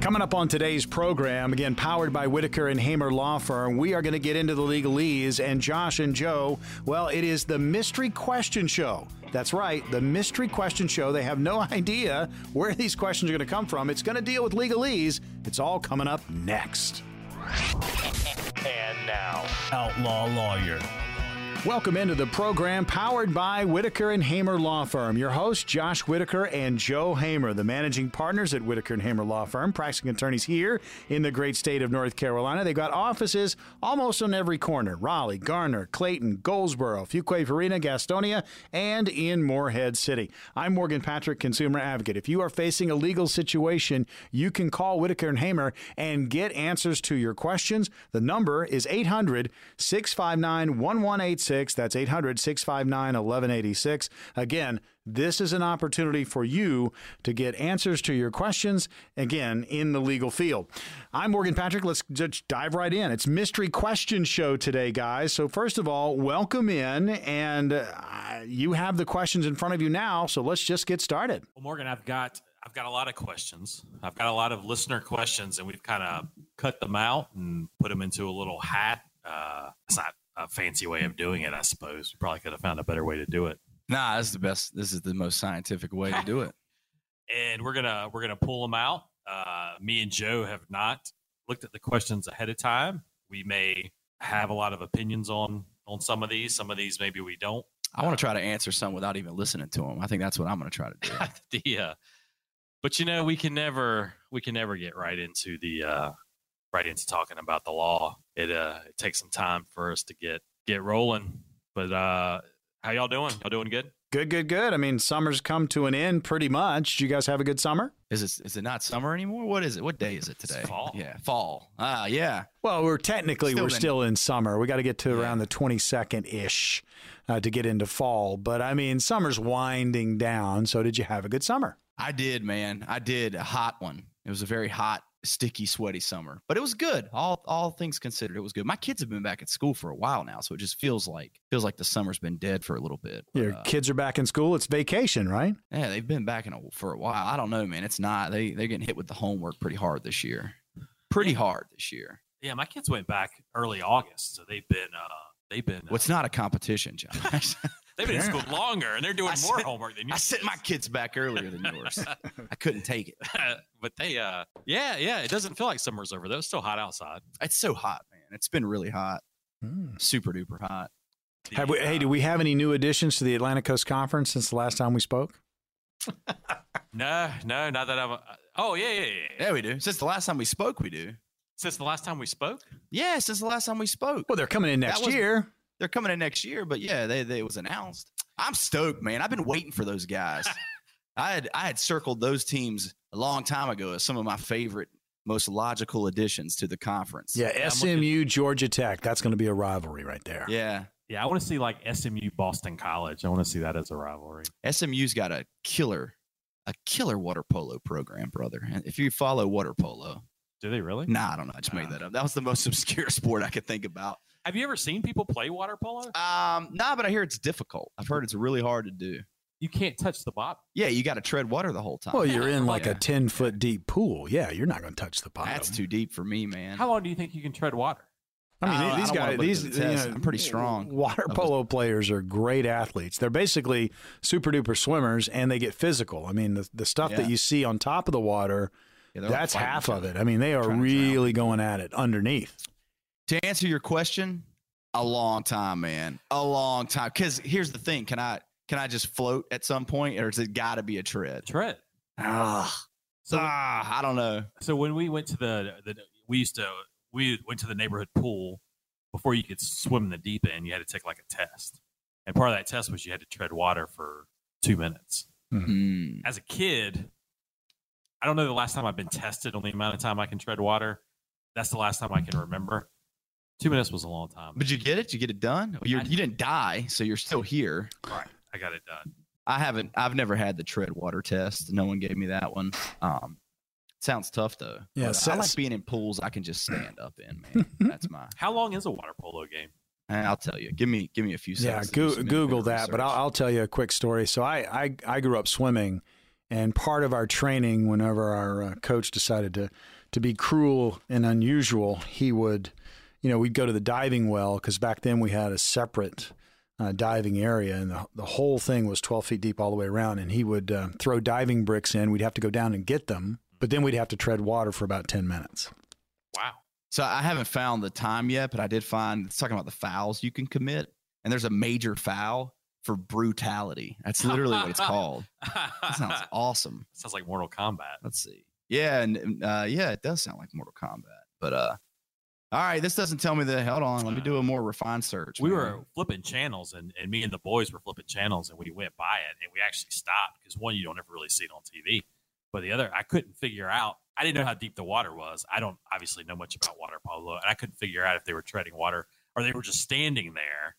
Coming up on today's program, again powered by Whitaker and Hamer Law Firm, we are going to get into the legalese. And Josh and Joe, well, it is the Mystery Question Show. That's right, the Mystery Question Show. They have no idea where these questions are going to come from. It's going to deal with legalese. It's all coming up next. And now, Outlaw Lawyer. Welcome into the program powered by Whitaker and Hamer Law Firm. Your hosts, Josh Whitaker and Joe Hamer, the managing partners at Whitaker and Hamer Law Firm, practicing attorneys here in the great state of North Carolina. They've got offices almost on every corner Raleigh, Garner, Clayton, Goldsboro, Fuquay Varina, Gastonia, and in Morehead City. I'm Morgan Patrick, consumer advocate. If you are facing a legal situation, you can call Whitaker and Hamer and get answers to your questions. The number is 800 659 1186. That's 800 659 1186. Again, this is an opportunity for you to get answers to your questions, again, in the legal field. I'm Morgan Patrick. Let's just dive right in. It's Mystery Question Show today, guys. So, first of all, welcome in, and uh, you have the questions in front of you now. So, let's just get started. Well, Morgan, I've got I've got a lot of questions. I've got a lot of listener questions, and we've kind of cut them out and put them into a little hat. Uh, it's not a fancy way of doing it, I suppose. We probably could have found a better way to do it. Nah, this is the best. This is the most scientific way to do it. and we're gonna we're gonna pull them out. Uh, me and Joe have not looked at the questions ahead of time. We may have a lot of opinions on on some of these. Some of these maybe we don't. I want to try to answer some without even listening to them. I think that's what I'm going to try to do. the, uh, but you know, we can never we can never get right into the uh, right into talking about the law. It uh it takes some time for us to get get rolling. But uh how y'all doing? Y'all doing good? Good, good, good. I mean, summer's come to an end pretty much. Did you guys have a good summer? Is it is it not summer anymore? What is it? What day is it today? It's fall. Yeah, fall. Ah, yeah. Well, we're technically Still we're in- still in summer. We got to get to Yeah. around the 22nd ish uh, to get into fall. But I mean, summer's winding down. So did you have a good summer? I did, man. I did a hot one. It was a very hot, sticky, sweaty summer, but it was good. All all things considered, it was good. My kids have been back at school for a while now, so it just feels like feels like the summer's been dead for a little bit. But, Your uh, kids are back in school. It's vacation, right? yeah, they've been back in a, for a while. I don't know, man. It's not. They they're getting hit with the homework pretty hard this year. Pretty hard this year. Yeah, my kids went back early August, so they've been uh they've been uh, What's not a competition, Josh? they've been in school longer and they're doing I more sent- homework than you. I sent my kids back earlier than yours. I couldn't take it. but they uh yeah, yeah, it doesn't feel like summer's over though. It's still hot outside. It's so hot, man. It's been really hot, super duper hot. The, Have we, hey, uh, do we have any new additions to the Atlantic Coast Conference since the last time we spoke? No, no, not that I'm. Uh, oh yeah, yeah, yeah, yeah. Yeah, we do. Since the last time we spoke, we do. Since the last time we spoke, Yeah, since the last time we spoke. Well, they're coming in next was- year. They're coming in next year, but yeah, they, they it was announced. I'm stoked, man. I've been waiting for those guys. I had I had circled those teams a long time ago as some of my favorite, most logical additions to the conference. Yeah, SMU, Georgia Tech. That's going to be a rivalry right there. Yeah. yeah, I want to see like SMU Boston College. I want to see that as a rivalry. SMU's got a killer, a killer water polo program, brother. And if you follow water polo, Do they really? nah, I don't know. I just made that up. That was the most obscure sport I could think about. Have you ever seen people play water polo? Um, nah, but I hear it's difficult. I've heard it's really hard to do. You can't touch the bottom. Yeah, you got to tread water the whole time. Well, you're in like Yeah. a 10 foot deep pool. Yeah, you're not going to touch the bottom. That's too deep for me, man. How long do you think you can tread water? I mean, I these I guys, put these the you know, I'm pretty strong. Water polo players are great athletes. They're basically super duper swimmers, and they get physical. I mean, the the stuff that you see on top of the water, Yeah, that's half of it. I mean, they are Trying to drown. really going at it underneath. To answer your question, a long time, man. A long time. Because here's the thing: can I can I just float at some point, or has it got to be a tread? Tread. Ah, So, ah, I don't know. so when we went to the, the we used to we went to the neighborhood pool before you could swim in the deep end. You had to take like a test, and part of that test was you had to tread water for two minutes. Hmm. As a kid, I don't know the last time I've been tested on the amount of time I can tread water. That's the last time I can remember. Two minutes was a long time. But you get it? You get it done? You're, you didn't die, so you're still here. right, I got it done. I haven't. I've never had the tread water test. No one gave me that one. Um, sounds tough though. Yeah, But I like being in pools I can just stand up in. Man, that's my. How long is a water polo game? I'll tell you. Give me. Give me a few seconds. to do go, Google independent that. But I'll. I'll tell you a quick story. So I, I I grew up swimming, And part of our training, whenever our uh, coach decided to to be cruel and unusual, he would, you know, we'd go to the diving well because back then we had a separate uh, diving area, and the, the whole thing was 12 feet deep all the way around. And he would uh, throw diving bricks in. We'd have to go down and get them, but then we'd have to tread water for about 10 minutes. Wow. So I haven't found the time yet, but I did find it's talking about the fouls you can commit, and there's a major foul for brutality. That's literally what it's called. That sounds awesome. Sounds like Mortal Kombat. Let's see. Yeah, and uh, yeah, it does sound like Mortal Kombat. But uh, all right, this doesn't tell me that. Hold on, let me do a more refined search. We man. were flipping channels, and, and me and the boys were flipping channels, and we went by it, and we actually stopped because one, you don't ever really see it on TV, but the other, I couldn't figure out. I didn't know how deep the water was. I don't obviously know much about water polo, and I couldn't figure out if they were treading water or they were just standing there.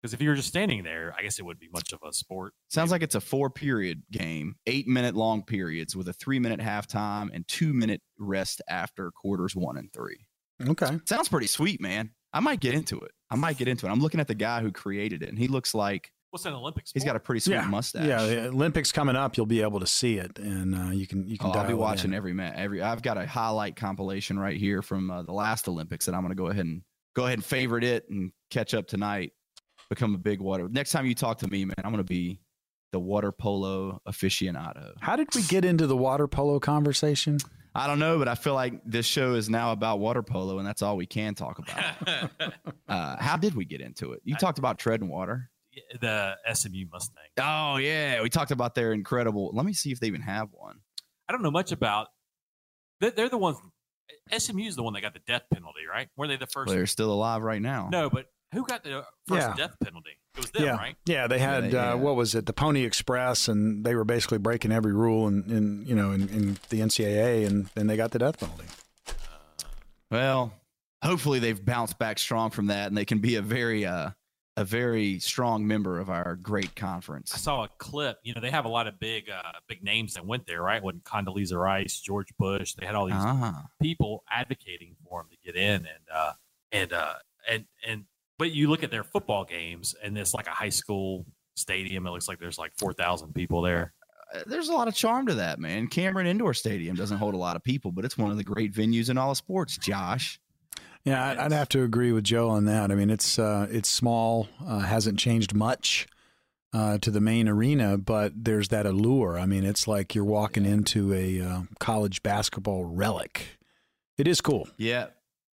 Because if you were just standing there, I guess it wouldn't be much of a sport. Sounds like it's a four period game, eight minute long periods with a three minute halftime and two minute rest after quarters one and three. Okay. Sounds pretty sweet, man. I might get into it. I might get into it. I'm looking at the guy who created it, and he looks like What's an Olympics? sport? he's got a pretty sweet Yeah. mustache. Yeah, the Olympics coming up, you'll be able to see it, and uh, you can you can. Oh, I'll be it watching in. every match. Every I've got a highlight compilation right here from uh, the last Olympics that I'm going to go ahead and go ahead and favorite it and catch up tonight. Become a big water. Next time you talk to me, man, I'm going to be the water polo aficionado. How did we get into the water polo conversation? I don't know, but I feel like this show is now about water polo, and that's all we can talk about. uh, how did we get into it? You I- talked about treading water. the SMU Mustang. Oh yeah, we talked about their incredible. Let me see if they even have one. I don't know much about. They're, they're the ones. SMU is the one that got the death penalty, right? Were they the first? Well, they're still alive right now. no, but who got the first Yeah. death penalty? It was them, yeah, right? yeah. They had they- uh, what was it? The Pony Express, and they were basically breaking every rule in, in you know in, in the NCAA, and then they got the death penalty. Well, hopefully they've bounced back strong from that, and they can be a very, uh, a very strong member of our great conference. I saw a clip. You know, they have a lot of big, uh, big names that went there, right? When Condoleezza Rice, George Bush, they had all these Ah, people advocating for them to get in, and uh, and uh, and and. But you look at their football games, and it's like a high school stadium. It looks like there's like four thousand people there. uh, there's a lot of charm to that, man. Cameron Indoor Stadium doesn't hold a lot of people, but it's one of the great venues in all of sports. Josh, Yeah, I'd, I'd have to agree with Joe on that. I mean, it's uh, it's small, uh, hasn't changed much uh, to the main arena, but there's that allure. I mean, it's like you're walking into a uh, college basketball relic. It is cool. yeah,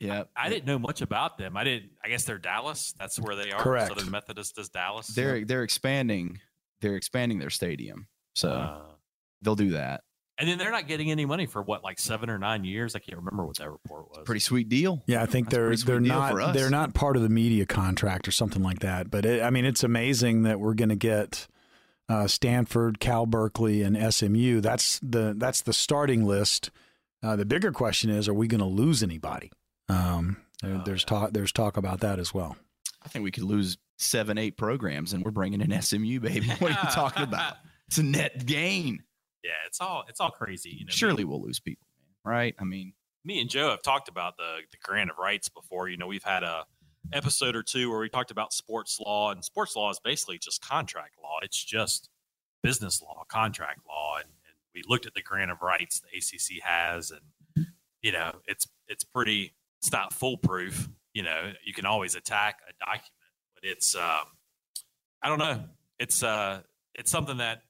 yeah. I didn't know much about them. I didn't. I guess they're Dallas. That's where they are. Correct. Southern Methodist is Dallas. They're they're expanding. They're expanding their stadium, so Uh, they'll do that. and then they're not getting any money for what, like seven or nine years. I can't remember what that report was. Pretty sweet deal. Yeah, I think That's they're they're not they're not part of the media contract or something like that. But it, I mean, it's amazing that we're going to get uh, Stanford, Cal Berkeley, and SMU. That's the that's the starting list. Uh, the bigger question is, are we going to lose anybody? Um, Oh, there's yeah. talk there's talk about that as well. I think we could lose seven, eight programs, and we're bringing in SMU, baby. What are you talking about? It's a net gain. Yeah, it's all it's all crazy. You know, Surely we'll lose people, man. Right? I mean, me and Joe have talked about the the grant of rights before. You know, we've had a episode or two where we talked about sports law, and sports law is basically just contract law. It's just business law, contract law, and, and we looked at the grant of rights the ACC has, and you know, it's it's pretty. It's not foolproof. You know, you can always attack a document, but it's um, I don't know. It's uh, it's something that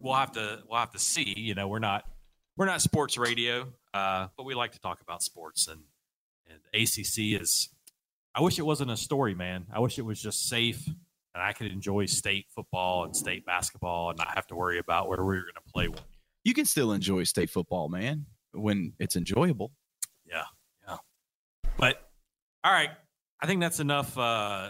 we'll have to we'll have to see. You know, we're not we're not sports radio, uh, but we like to talk about sports and and ACC is. I wish it wasn't a story, man. I wish it was just safe and I could enjoy state football and state basketball and not have to worry about where we were going to play one. you can still enjoy state football, man, when it's enjoyable. Yeah, yeah. But all right, I think that's enough. Uh,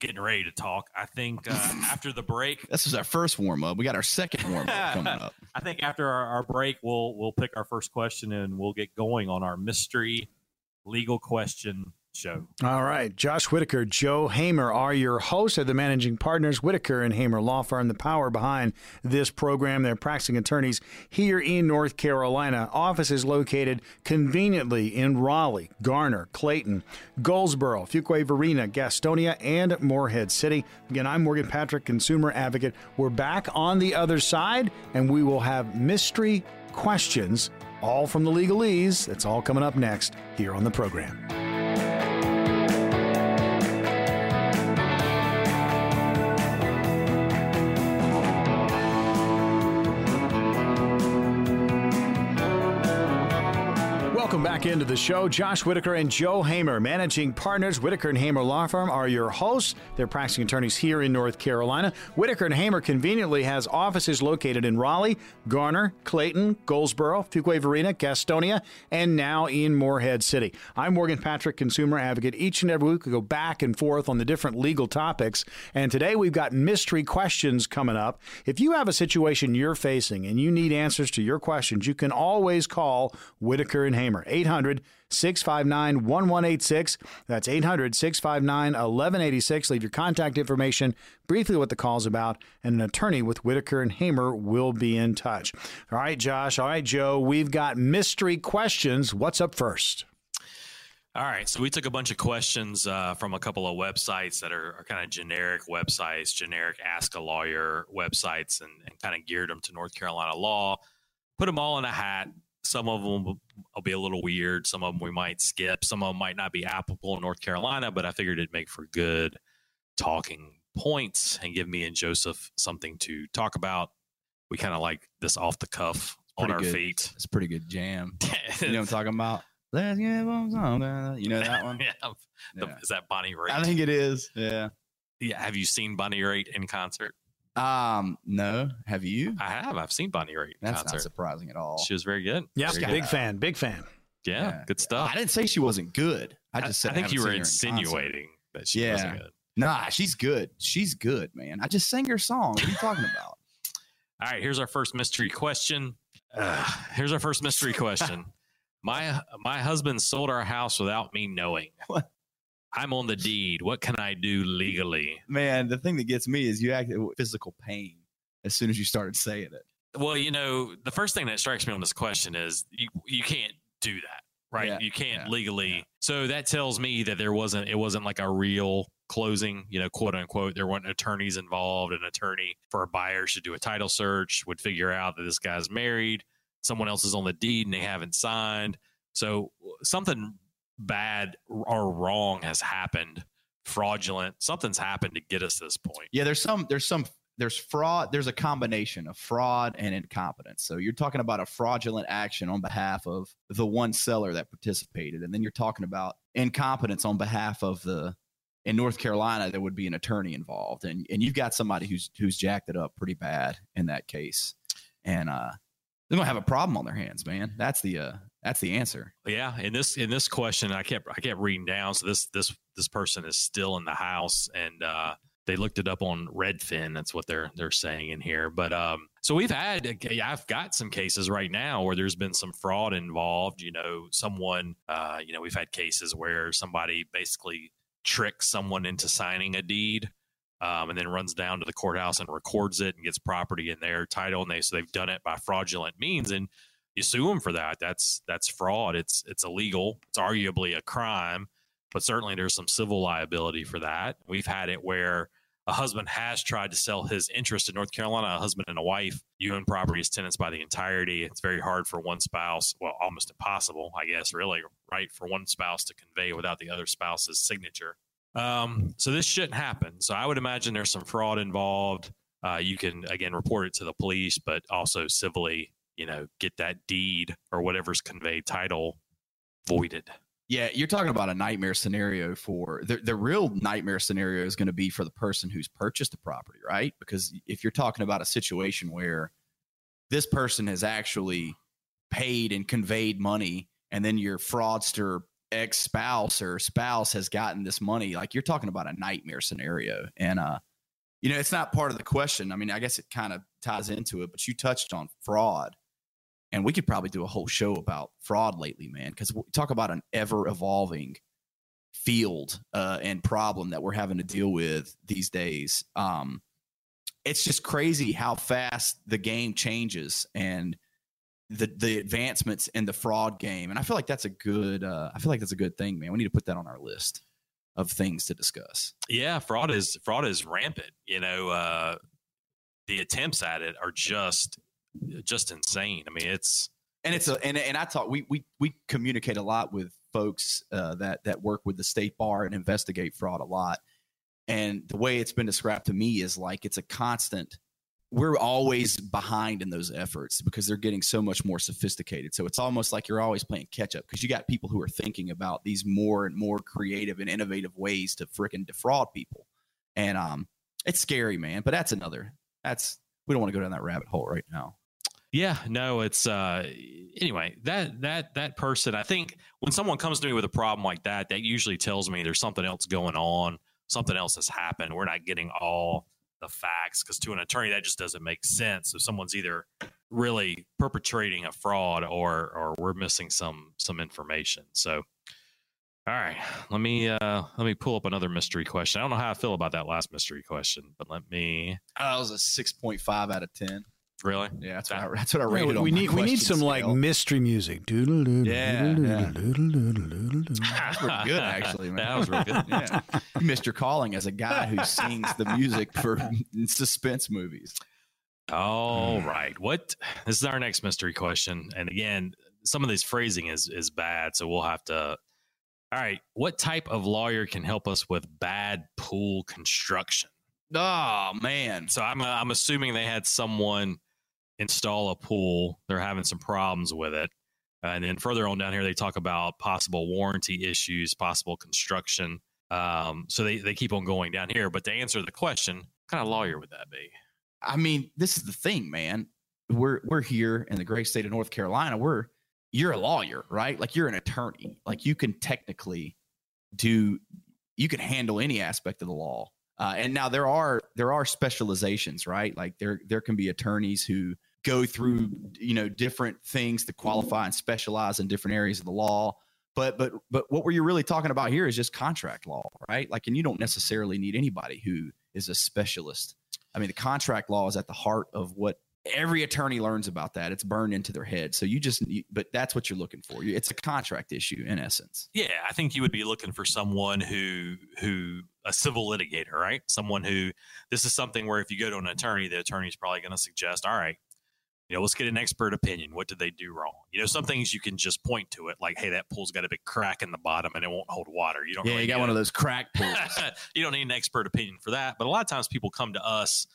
getting ready to talk. I think uh, after the break, This is our first warm up. We got our second warm up coming up. I think after our, our break, we'll we'll pick our first question and we'll get going on our mystery legal question show. All right. Josh Whitaker, Joe Hamer are your hosts. They're the managing partners, Whitaker and Hamer Law Firm, the power behind this program. They're practicing attorneys here in North Carolina. Office is located conveniently in Raleigh, Garner, Clayton, Goldsboro, Fuquay Varina, Gastonia, and Morehead City. Again, I'm Morgan Patrick, consumer advocate. We're back on the other side, and we will have mystery questions, all from the legalese. That's all coming up next here on the program. Welcome back into the show. Josh Whitaker and Joe Hamer, managing partners, Whitaker and Hamer Law Firm, are your hosts. They're practicing attorneys here in North Carolina. Whitaker and Hamer conveniently has offices located in Raleigh, Garner, Clayton, Goldsboro, Fuquay Varina, Gastonia, and now in Morehead City. I'm Morgan Patrick, consumer advocate. Each and every week we go back and forth on the different legal topics. And today we've got mystery questions coming up. If you have a situation you're facing and you need answers to your questions, you can always call Whitaker and Hamer. 800 659 1186. That's 800 659 1186. Leave your contact information, briefly what the call's about, and an attorney with Whitaker and Hamer will be in touch. All right, Josh. All right, Joe. We've got mystery questions. What's up first? All right, so we took a bunch of questions uh, from a couple of websites that are, are kind of generic websites, generic ask a lawyer websites, and, and kind of geared them to North Carolina law. Put them all in a hat, some of them will be a little weird. Some of them we might skip. Some of them might not be applicable in North Carolina, but I figured it'd make for good talking points and give me and Joseph something to talk about. We kind of like this off the cuff on our good. feet. It's a pretty good jam. you know what I'm talking about? Let's get on. You know that one? yeah. The, Is that Bonnie Raitt? I think it is. Yeah. Yeah. Have you seen Bonnie Raitt in concert? Um, no. Have you? I have. I've seen Bonnie Raitt. That's concert. not surprising at all. She was very good. Yeah, very big good. fan. Big fan. Yeah, Yeah. good stuff. I didn't say she wasn't good. I just said I think haven't you were seen her in insinuating that she Yeah. wasn't good. Nah, she's good. She's good, man. I just sang her song. What are you talking about? All right, here's our first mystery question. Uh, here's our first mystery question. My my husband sold our house without me knowing. What? I'm on the deed. What can I do legally? Man, the thing that gets me is you act with physical pain as soon as you started saying it. Well, you know, the first thing that strikes me on this question is you you can't do that, right? Yeah, you can't yeah, legally. yeah. So that tells me that there wasn't it wasn't like a real closing, you know, quote unquote. There weren't attorneys involved. An attorney for a buyer should do a title search, would figure out that this guy's married, someone else is on the deed and they haven't signed. So something bad or wrong has happened, fraudulent. Something's happened to get us to this point. Yeah, there's some there's some there's fraud, there's a combination of fraud and incompetence. So you're talking about a fraudulent action on behalf of the one seller that participated, and then you're talking about incompetence on behalf of the in North Carolina there would be an attorney involved, and and you've got somebody who's who's jacked it up pretty bad in that case, and uh, they're gonna have a problem on their hands, man. That's the uh, that's the answer. Yeah, in this in this question, I kept I kept reading down. So this this this person is still in the house, and uh, they looked it up on Redfin. That's what they're they're saying in here. But um, so we've had I've got some cases right now where there's been some fraud involved. You know, someone uh, you know we've had cases where somebody basically tricks someone into signing a deed. Um, and then runs down to the courthouse and records it and gets property in their title, and they so they've done it by fraudulent means, and you sue them for that. That's that's fraud. It's it's illegal. It's arguably a crime, but certainly there's some civil liability for that. We've had it where a husband has tried to sell his interest in North Carolina, a husband and a wife. You own property as tenants by the entirety. It's very hard for one spouse, well, almost impossible, I guess, really, right, for one spouse to convey without the other spouse's signature. Um, so this shouldn't happen. So I would imagine there's some fraud involved. Uh, you can again report it to the police, but also civilly you know, get that deed or whatever's conveyed title voided. Yeah, you're talking about a nightmare scenario for the the real nightmare scenario is going to be for the person who's purchased the property, right? Because if you're talking about a situation where this person has actually paid and conveyed money and then your fraudster ex spouse or spouse has gotten this money, like you're talking about a nightmare scenario. And uh you know, it's not part of the question. I mean, I guess it kind of ties into it, but you touched on fraud and we could probably do a whole show about fraud lately, man, because we talk about an ever evolving field uh, and problem that we're having to deal with these days. Um, it's just crazy how fast the game changes and the the advancements in the fraud game. And I feel like that's a good. Uh, I feel like that's a good thing, man. We need to put that on our list of things to discuss. Yeah, fraud is fraud is rampant. You know, uh, the attempts at it are just just insane. I mean, it's and it's a and, and I talk we we we communicate a lot with folks uh, that that work with the state bar and investigate fraud a lot. And the way it's been described to me is like it's a constant. We're always behind in those efforts because they're getting so much more sophisticated. So it's almost like you're always playing catch up because you got people who are thinking about these more and more creative and innovative ways to freaking defraud people. And um, it's scary, man. But that's another. That's we don't want to go down that rabbit hole right now. Yeah, no, it's uh anyway, that that that person, I think when someone comes to me with a problem like that, that usually tells me there's something else going on, something else has happened. We're not getting all the facts because to an attorney that just doesn't make sense. If someone's either really perpetrating a fraud or or we're missing some some information. So all right, let me uh let me pull up another mystery question. I don't know how I feel about that last mystery question, but let me. Uh, that was a six point five out of ten. Really? Yeah, that's what I, that's what I rated. we on need we need some like mystery music. Yeah, yeah. That's pretty good, actually. Man. That was real good. yeah, you missed your calling as a guy who sings the music for suspense movies. All right. What this is our next mystery question. And again, some of this phrasing is is bad, so we'll have to All right, what type of lawyer can help us with bad pool construction? Oh man, So I'm I'm assuming they had someone install a pool. They're having some problems with it. And then further on down here, they talk about possible warranty issues, possible construction. Um, so they, they keep on going down here. But to answer the question, what kind of lawyer would that be? I mean, this is the thing, man. We're we're here in the great state of North Carolina. We're you're a lawyer, right? Like you're an attorney. Like you can technically do you can handle any aspect of the law. Uh, and now there are there are specializations, right? Like there there can be attorneys who go through you know different things to qualify and specialize in different areas of the law. But but but what we're really talking about here is just contract law, right? Like, and you don't necessarily need anybody who is a specialist. I mean, the contract law is at the heart of what every attorney learns about that. It's burned into their head. So you just, you, but that's what you're looking for. It's a contract issue in essence. Yeah, I think you would be looking for someone who who a civil litigator, right? Someone who this is something where if you go to an attorney, the attorney's probably going to suggest, all right, you know, let's get an expert opinion. What did they do wrong? You know, some things you can just point to it, like, hey, that pool's got a big crack in the bottom and it won't hold water. You don't. Yeah, really you got one a- of those crack pools. you don't need an expert opinion for that. But a lot of times people come to us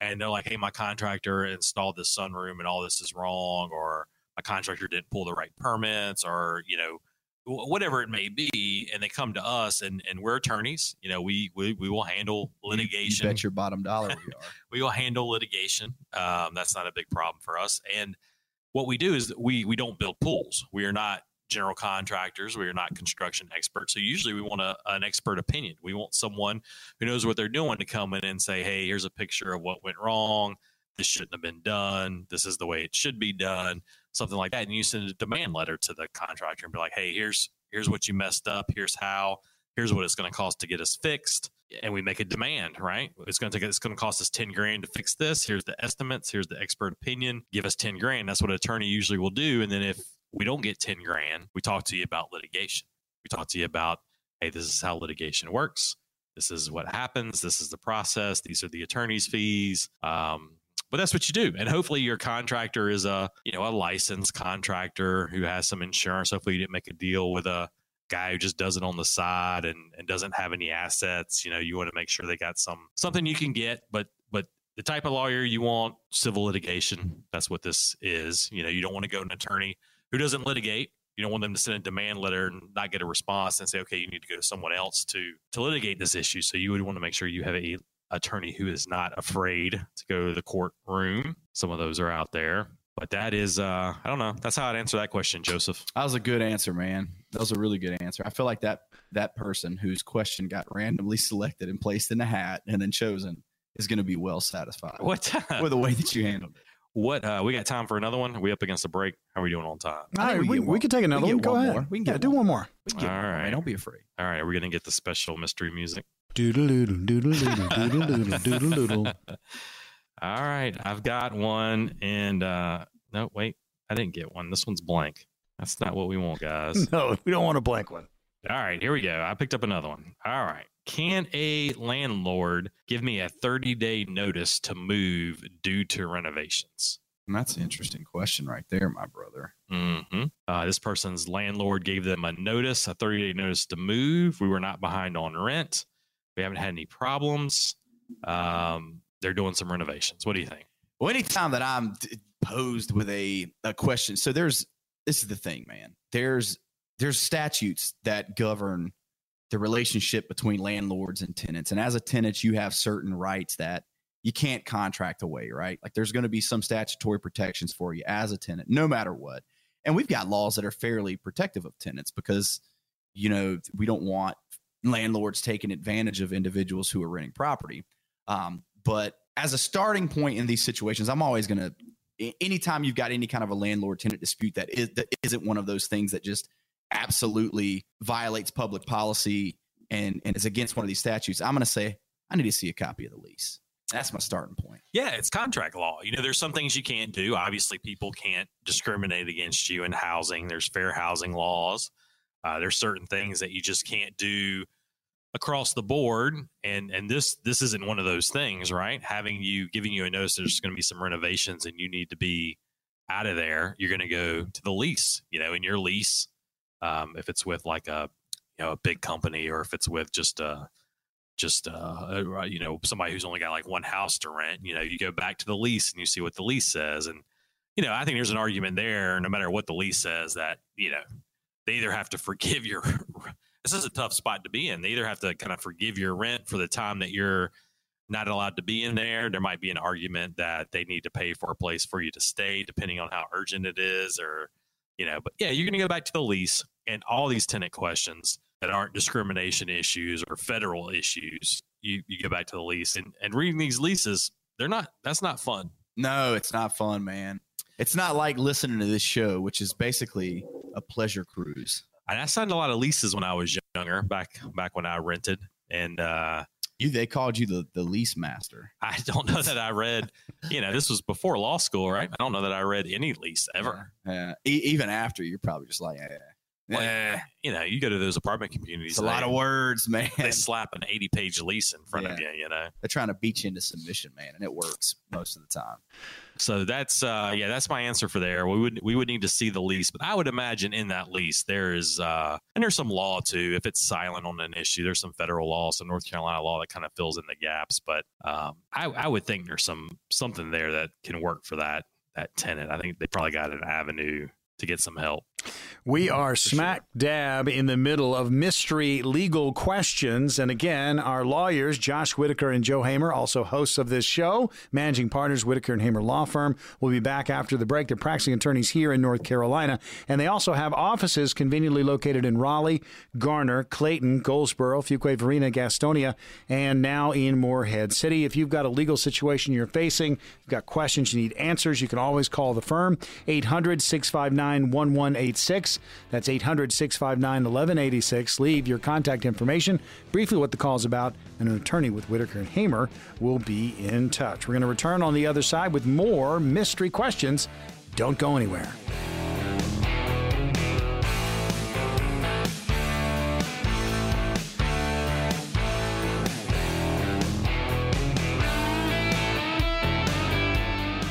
and they're like, hey, my contractor installed this sunroom and all this is wrong, or my contractor didn't pull the right permits, or, you know, whatever it may be. And they come to us and, and we're attorneys. You know, we, we, we will handle litigation. You bet your bottom dollar we are. we will handle litigation. Um, that's not a big problem for us. And what we do is we we don't build pools. We are not general contractors. We are not construction experts. So usually we want a, an expert opinion. We want someone who knows what they're doing to come in and say, "Hey, here's a picture of what went wrong. This shouldn't have been done. This is the way it should be done." Something like that. And you send a demand letter to the contractor and be like, "Hey, here's here's what you messed up. Here's how. Here's what it's going to cost to get us fixed." and we make a demand, right? It's going to take, it's going to cost us 10 grand to fix this. Here's the estimates. Here's the expert opinion. Give us 10 grand. That's what an attorney usually will do. And then if we don't get 10 grand, we talk to you about litigation. We talk to you about, hey, this is how litigation works. This is what happens. This is the process. These are the attorney's fees. Um, but that's what you do. And hopefully your contractor is a, you know, a licensed contractor who has some insurance. Hopefully you didn't make a deal with a guy who just does it on the side and, and doesn't have any assets. You know, you want to make sure they got some something you can get, but but the type of lawyer you want, civil litigation. That's what this is. You know, you don't want to go to an attorney who doesn't litigate. You don't want them to send a demand letter and not get a response and say, okay, you need to go to someone else to to litigate this issue. So you would want to make sure you have a attorney who is not afraid to go to the courtroom. Some of those are out there. But that is uh I don't know. That's how I'd answer that question, Joseph. That was a good answer, man. That was a really good answer. I feel like that that person whose question got randomly selected and placed in a hat and then chosen is going to be well satisfied What with the way that you handled it. What uh, we got time for another one? Are we up against the break? How are we doing on time? All I think right, we we, we could take another we one. Go one ahead. more. We can yeah, get do one. one more. We can get All one, man. right. Don't be afraid. All right, are we're gonna get the special mystery music. Doodle doodle doodle doodle doodle doodle doodle doodle. All right, I've got one, and uh, no, wait, I didn't get one. This one's blank. That's not what we want, guys. No, we don't want a blank one. All right, here we go. I picked up another one. All right. Can a landlord give me a 30 day notice to move due to renovations? And that's an interesting question right there, my brother. hmm Uh, this person's landlord gave them a notice, a 30 day notice to move. We were not behind on rent. We haven't had any problems. Um, they're doing some renovations. What do you think? Well, anytime that I'm posed with a, a question, so there's this is the thing, man. There's there's statutes that govern the relationship between landlords and tenants, and as a tenant, you have certain rights that you can't contract away, right? Like there's going to be some statutory protections for you as a tenant, no matter what. And we've got laws that are fairly protective of tenants because you know we don't want landlords taking advantage of individuals who are renting property. Um, but as a starting point in these situations, I'm always going to, anytime you've got any kind of a landlord tenant dispute that, is, that isn't one of those things that just absolutely violates public policy and, and is against one of these statutes, I'm going to say, I need to see a copy of the lease. That's my starting point. Yeah, it's contract law. You know, there's some things you can't do. Obviously, people can't discriminate against you in housing. There's fair housing laws. Uh, there's certain things that you just can't do across the board. And and this this isn't one of those things, right? Having you giving you a notice there's going to be some renovations and you need to be out of there. You're going to go to the lease. You know, in your lease, um, if it's with like a you know a big company or if it's with just a just uh, uh, you know somebody who's only got like one house to rent you know you go back to the lease and you see what the lease says. And you know i think there's an argument there no matter what the lease says that you know they either have to forgive your this is a tough spot to be in. They either have to kind of forgive your rent for the time that you're not allowed to be in there. There might be an argument that they need to pay for a place for you to stay depending on how urgent it is or you know but yeah you're going to go back to the lease and all these tenant questions that aren't discrimination issues or federal issues, you, you go back to the lease and, and reading these leases, they're not, that's not fun. No, it's not fun, man. It's not like listening to this show, which is basically a pleasure cruise. And I signed a lot of leases when I was younger, back, back when I rented. And, uh, You, they called you the, the lease master. I don't know that I read, you know, this was before law school, right? I don't know that I read any lease ever. Yeah. E- even after, you're probably just like. Like, eh. You know, you go to those apartment communities, It's a lot of words, man. They slap an 80 page lease in front of you, you know? They're trying to beat you into submission, man, and it works most of the time. So that's uh yeah, that's my answer for there. We would we would need to see the lease, but I would imagine in that lease there is uh and there's some law too. If it's silent on an issue, there's some federal law, some North Carolina law that kind of fills in the gaps. But um I, I would think there's some something there that can work for that that tenant. I think they probably got an avenue to get some help. We mm, are smack dab in the middle of mystery legal questions. And again, our lawyers, Josh Whitaker and Joe Hamer, also hosts of this show, managing partners, Whitaker and Hamer Law Firm, will be back after the break. They're practicing attorneys here in North Carolina. And they also have offices conveniently located in Raleigh, Garner, Clayton, Goldsboro, Fuquay Varina, Gastonia, and now in Morehead City. If you've got a legal situation you're facing, you've got questions, you need answers, you can always call the firm, 800 659 1186. That's 800 659 1186. Leave your contact information, briefly what the call is about, and an attorney with Whitaker and Hamer will be in touch. We're going to return on the other side with more mystery questions. Don't go anywhere.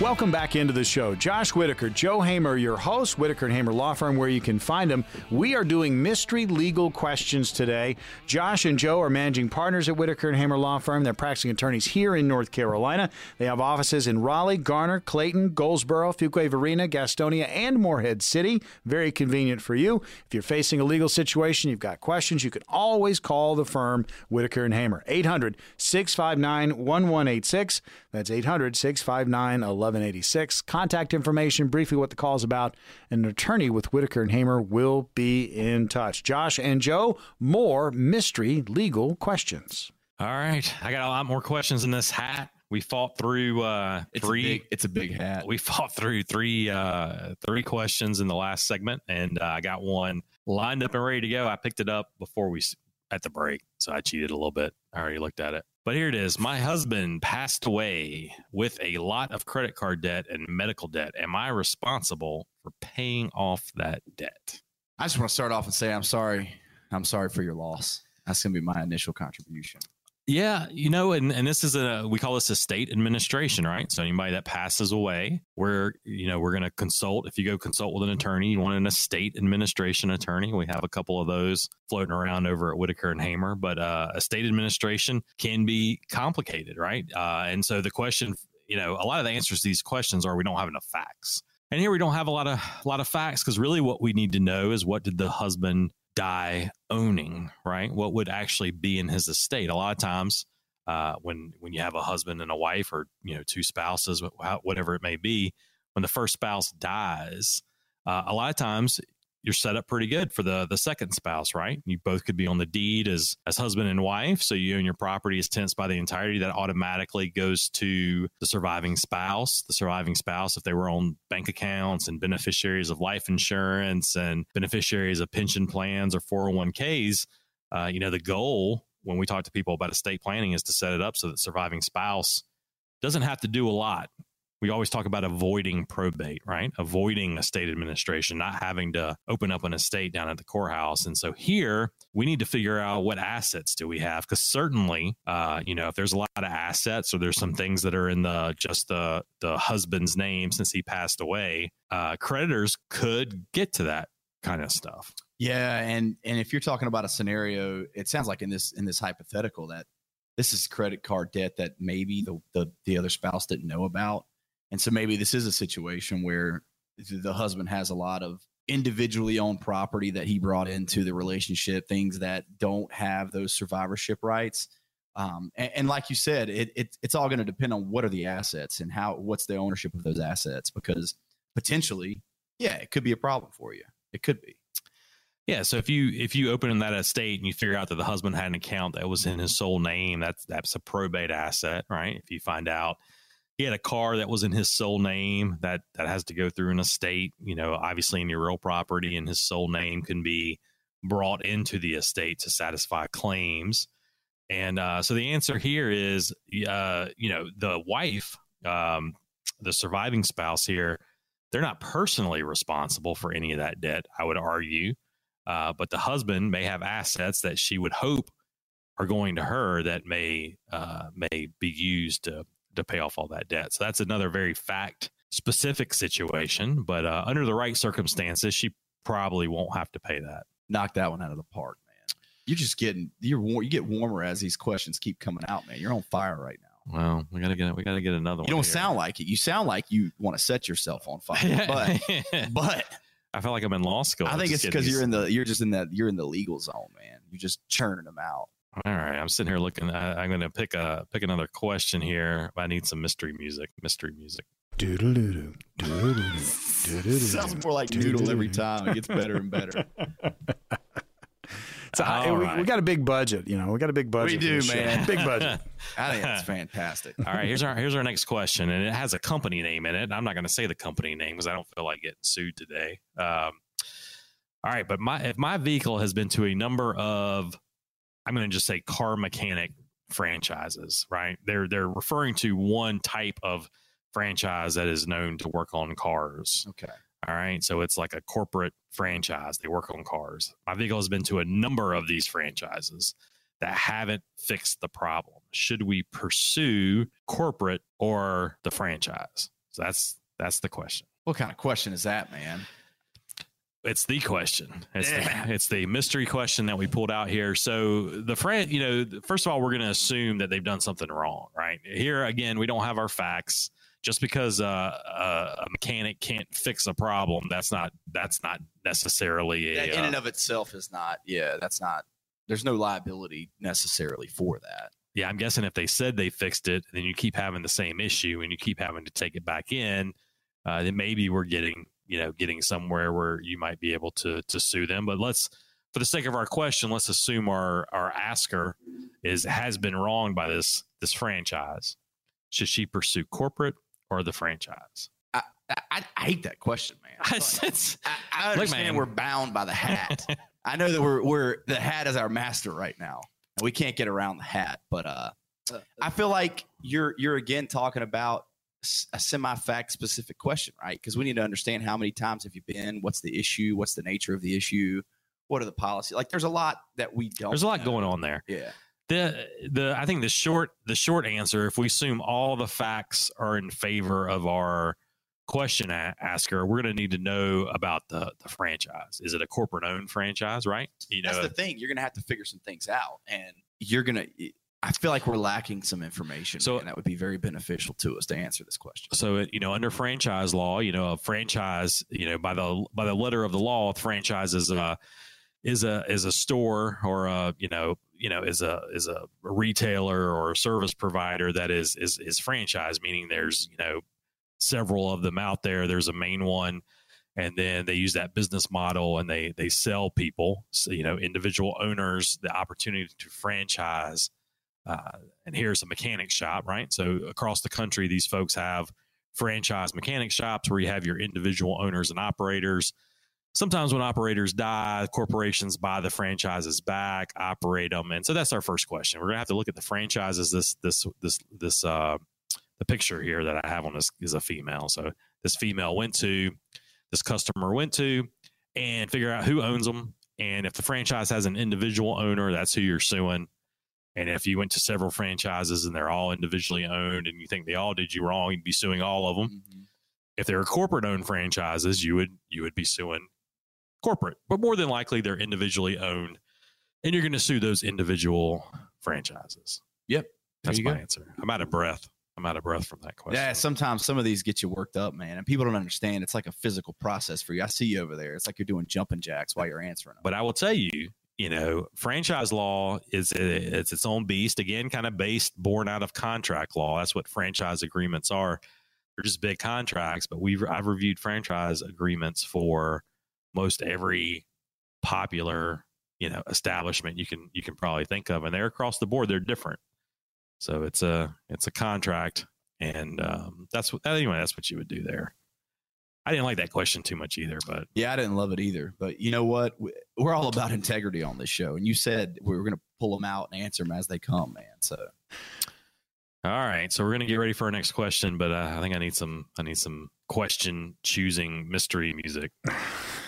Welcome back into the show. Josh Whitaker, Joe Hamer, your host, Whitaker and Hamer Law Firm, where you can find them. We are doing mystery legal questions today. Josh and Joe are managing partners at Whitaker and Hamer Law Firm. They're practicing attorneys here in North Carolina. They have offices in Raleigh, Garner, Clayton, Goldsboro, Fuquay Varina, Gastonia, and Morehead City. Very convenient for you. If you're facing a legal situation, you've got questions, you can always call the firm Whitaker and Hamer. 800 659 1186. That's 800 659 1186. Contact information, briefly what the call is about, and an attorney with Whitaker and Hamer will be in touch. Josh and Joe, more mystery legal questions. All right. I got a lot more questions in this hat. We fought through uh, It's three. a big, it's a big hat. we fought through three uh, three questions in the last segment, and uh, I got one lined up and ready to go. I picked it up before we at the break, so I cheated a little bit. I already looked at it, but here it is. My husband passed away with a lot of credit card debt and medical debt. Am I responsible for paying off that debt? I just want to start off and say I'm sorry. I'm sorry for your loss. That's going to be my initial contribution. Yeah, you know, and, and this is a we call this a state administration, right? So anybody that passes away, we're you know we're going to consult. If you go consult with an attorney, you want an estate administration attorney. We have a couple of those floating around over at Whitaker and Hamer, but uh, a estate administration can be complicated, right? Uh, and so the question, you know, a lot of the answers to these questions are we don't have enough facts, and here we don't have a lot of a lot of facts because really what we need to know is what did the husband die owning, right? What would actually be in his estate? A lot of times, uh, when when you have a husband and a wife, or you know, two spouses, whatever it may be, when the first spouse dies, uh, a lot of times you're set up pretty good for the the second spouse, right? You both could be on the deed as as husband and wife, so you and your property is tenants by the entirety. That automatically goes to the surviving spouse. The surviving spouse, if they were on bank accounts and beneficiaries of life insurance and beneficiaries of pension plans or 401ks, uh, you know, the goal when we talk to people about estate planning is to set it up so that surviving spouse doesn't have to do a lot we always talk about avoiding probate, right? Avoiding estate administration, not having to open up an estate down at the courthouse. And so here we need to figure out what assets do we have? Because certainly, uh, you know, if there's a lot of assets or there's some things that are in the just the the husband's name since he passed away, uh, creditors could get to that kind of stuff. Yeah, and and if you're talking about a scenario, it sounds like in this in this hypothetical that this is credit card debt that maybe the the, the other spouse didn't know about. And so maybe this is a situation where the husband has a lot of individually owned property that he brought into the relationship, things that don't have those survivorship rights. Um, and, and like you said, it, it it's all going to depend on what are the assets and how what's the ownership of those assets because potentially, yeah, it could be a problem for you. It could be. Yeah, so if you if you open that estate and you figure out that the husband had an account that was in his sole name, that's that's a probate asset, right? If you find out he had a car that was in his sole name, that that has to go through an estate, you know, obviously in your real property and his sole name can be brought into the estate to satisfy claims. And uh, so the answer here is, uh, you know, the wife, um, the surviving spouse here, they're not personally responsible for any of that debt. I would argue, uh, but the husband may have assets that she would hope are going to her that may uh, may be used to to pay off all that debt. So that's another very fact specific situation. But uh, under the right circumstances, she probably won't have to pay that. knock that one out of the park, man. You're just getting you're war- you get warmer as these questions keep coming out, man. You're on fire right now. Well, we gotta get we gotta get another one. You don't here. sound like it. You sound like you want to set yourself on fire. But but I feel like I'm in law school. I think it's because you're in the you're just in that you're in the legal zone, man. You're just churning them out. All right, I'm sitting here looking. I, I'm going to pick a pick another question here. I need some mystery music. Mystery music. Doodle-doo-doo, doodle-doo-doo, doodle-doo-doo. Sounds more like noodle every time. It gets better and better. So, I- All we, we got a big budget, you know. We got a big budget. We do, this show. man. Big budget. I think that's fantastic. All right, here's our here's our next question, and it has a company name in it. I'm not going to say the company name because I don't feel like getting sued today. Um, all right, but my if my vehicle has been to a number of, I'm going to just say car mechanic franchises, right? They're they're referring to one type of franchise that is known to work on cars. Okay. All right. So it's like a corporate franchise. They work on cars. My vehicle has been to a number of these franchises that haven't fixed the problem. Should we pursue corporate or the franchise? So that's that's the question. What kind of question is that, man? It's the question. It's, Yeah. the, it's the mystery question that we pulled out here. So the friend, you know, first of all, we're going to assume that they've done something wrong, right? Here again, we don't have our facts. Just because uh, a, a mechanic can't fix a problem, that's not that's not necessarily a, That in uh, and of itself is not. Yeah, that's not. There's no liability necessarily for that. yeah, I'm guessing if they said they fixed it, then you keep having the same issue and you keep having to take it back in, uh, then maybe we're getting, you know, getting somewhere where you might be able to to sue them. But let's, for the sake of our question, let's assume our our asker is has been wronged by this this franchise. Should she pursue corporate or the franchise? I, I, I hate that question, man. I, feel I, I understand man. we're bound by the hat. I know that we're we're the hat is our master right now, and we can't get around the hat. But uh, I feel like you're you're again talking about a semi-fact specific question, right? Because we need to understand how many times have you been, what's the issue, what's the nature of the issue, what are the policy. Like, there's a lot that we don't. There's a lot know. going on there. Yeah, the the I think the short the short answer, if we assume all the facts are in favor of our question a- asker, we're going to need to know about the the franchise. Is it a corporate owned franchise? Right? You know, that's the thing. You're gonna have to figure some things out, and you're gonna. I feel like we're lacking some information, So- and that would be very beneficial to us to answer this question. so you know under franchise law you know a franchise you know by the by the letter of the law franchise is a is a is a store or a you know you know is a is a retailer or a service provider that is is is franchise meaning there's you know several of them out there there's a main one and then they use that business model and they they sell people so, you know individual owners the opportunity to franchise uh, and here's a mechanic shop right? So across the country these folks have franchise mechanic shops where you have your individual owners and operators. Sometimes when operators die corporations buy the franchises back operate them and so that's our first question. We're going to have to look at the franchises this this this this uh the picture here that i have on this is a female. So this female went to this customer went to and figure out who owns them and if the franchise has an individual owner that's who you're suing and if you went to several franchises and they're all individually owned and you think they all did you wrong you'd be suing all of them mm-hmm. if they're corporate owned franchises, you would you would be suing corporate, but more than likely they're individually owned, and you're going to sue those individual franchises. Yep. That's my go. answer. I'm out of breath. I'm out of breath from that question. Yeah, sometimes some of these get you worked up, man, and people don't understand. It's like a physical process for you. I see you over there. It's like you're doing jumping jacks while you're answering them. but I will tell you, you know, franchise law is it's its own beast. Again, kind of based, born out of contract law. That's what franchise agreements are. They're just big contracts. But we've I've reviewed franchise agreements for most every popular you know establishment you can you can probably think of, and they're across the board. They're different. So it's a it's a contract, and um, that's what anyway. That's what you would do there. I didn't like that question too much either, but Yeah, I didn't love it either. But you know what? We- We're all about integrity on this show, and you said we were going to pull them out and answer them as they come, man. So All right, so we're gonna get ready for our next question, but uh, I think I need some I need some question choosing mystery music.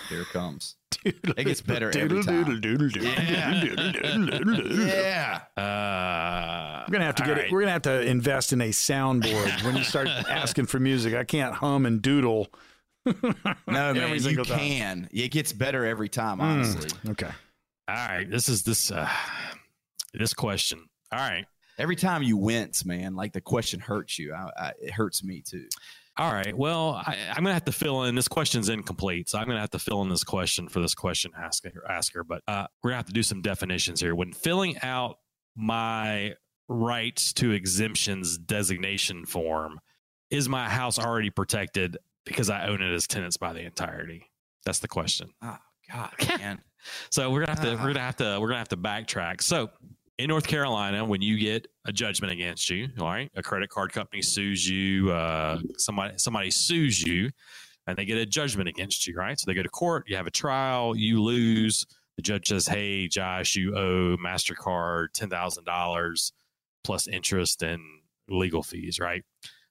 here it comes. It gets better every time. Yeah. Uh, We're gonna have to get right. it. We're gonna have to invest in a soundboard when you start asking for music. I can't hum and doodle. No, man, Every you single time. can. It gets better every time, Mm. honestly. Okay. All right, this is this uh, this question. All right, Every time you wince, man, like the question hurts you. I, I, it hurts me too. all right. Well, I, I'm gonna have to fill in. This question's incomplete, so I'm gonna have to fill in this question for this question asker. asker but uh, we're gonna have to do some definitions here. When filling out my rights to exemptions designation form, is my house already protected because I own it as tenants by the entirety? That's the question. Oh God, man. So we're gonna have to Ah. we're gonna have to we're gonna have to backtrack. So in North Carolina, when you get a judgment against you, all right, a credit card company sues you, uh, somebody somebody sues you, and they get a judgment against you, right? So they go to court, you have a trial, you lose. The judge says, "Hey, Josh, you owe Mastercard ten thousand dollars plus interest and legal fees, right?"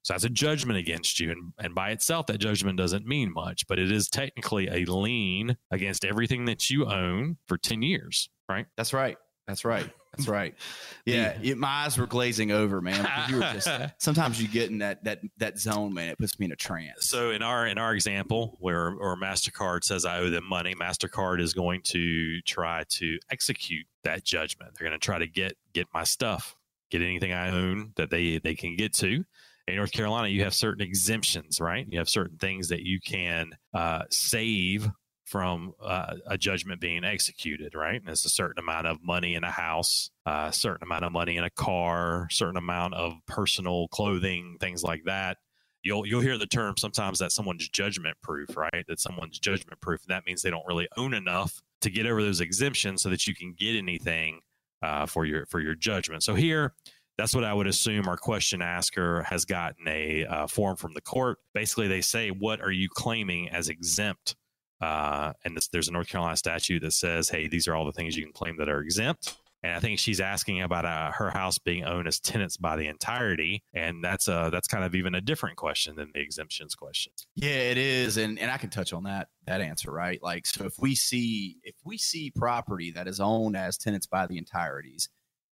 So that's a judgment against you. And, and by itself, that judgment doesn't mean much, but it is technically a lien against everything that you own for 10 years, right? That's right. That's right. That's right. Yeah, it, my eyes were glazing over, man. You were just, sometimes you get in that that that zone, man. It puts me in a trance. So in our in our example, where or Mastercard says I owe them money, Mastercard is going to try to execute that judgment. They're going to try to get get my stuff, get anything I own that they they can get to. In North Carolina, you have certain exemptions, right? You have certain things that you can uh, save from uh, a judgment being executed, right? And it's a certain amount of money in a house, uh, a certain amount of money in a car, certain amount of personal clothing, things like that you'll you'll hear the term sometimes that someone's judgment proof, right? That someone's judgment proof. And that means they don't really own enough to get over those exemptions so that you can get anything uh, for your for your judgment. So here, that's what I would assume our question asker has gotten a uh, form from the court. Basically, they say, What are you claiming as exempt? Uh, and this, there's a North Carolina statute that says, Hey, these are all the things you can claim that are exempt. And I think she's asking about uh, her house being owned as tenants by the entirety, and that's a that's kind of even a different question than the exemptions question. Yeah, it is, and and I can touch on that that answer, right? Like, so if we see if we see property that is owned as tenants by the entireties,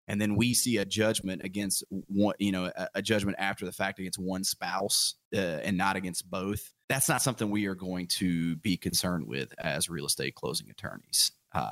and then we see a judgment against one, you know, a, a judgment after the fact against one spouse uh, and not against both, that's not something we are going to be concerned with as real estate closing attorneys. Uh,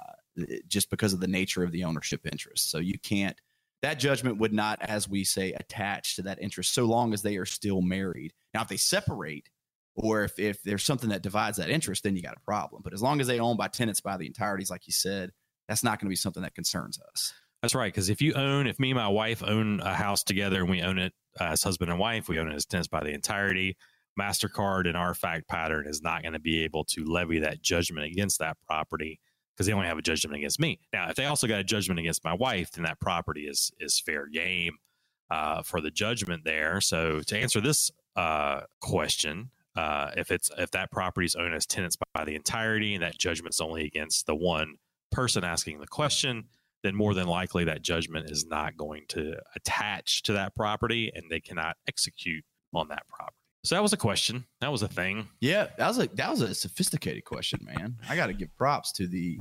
just because of the nature of the ownership interest. So you can't, that judgment would not, as we say, attach to that interest so long as they are still married. Now, if they separate or if, if there's something that divides that interest, then you got a problem. But as long as they own by tenants by the entireties, like you said, that's not going to be something that concerns us. That's right. Because if you own, if me and my wife own a house together and we own it as husband and wife, we own it as tenants by the entirety. MasterCard and our fact pattern is not going to be able to levy that judgment against that property because they only have a judgment against me. Now, if they also got a judgment against my wife, then that property is is fair game uh, for the judgment there. So to answer this uh, question, uh, if it's if that property is owned as tenants by the entirety and that judgment's only against the one person asking the question, then more than likely that judgment is not going to attach to that property and they cannot execute on that property. So that was a question. That was a thing. Yeah, that was a that was a sophisticated question, man. I got to give props to the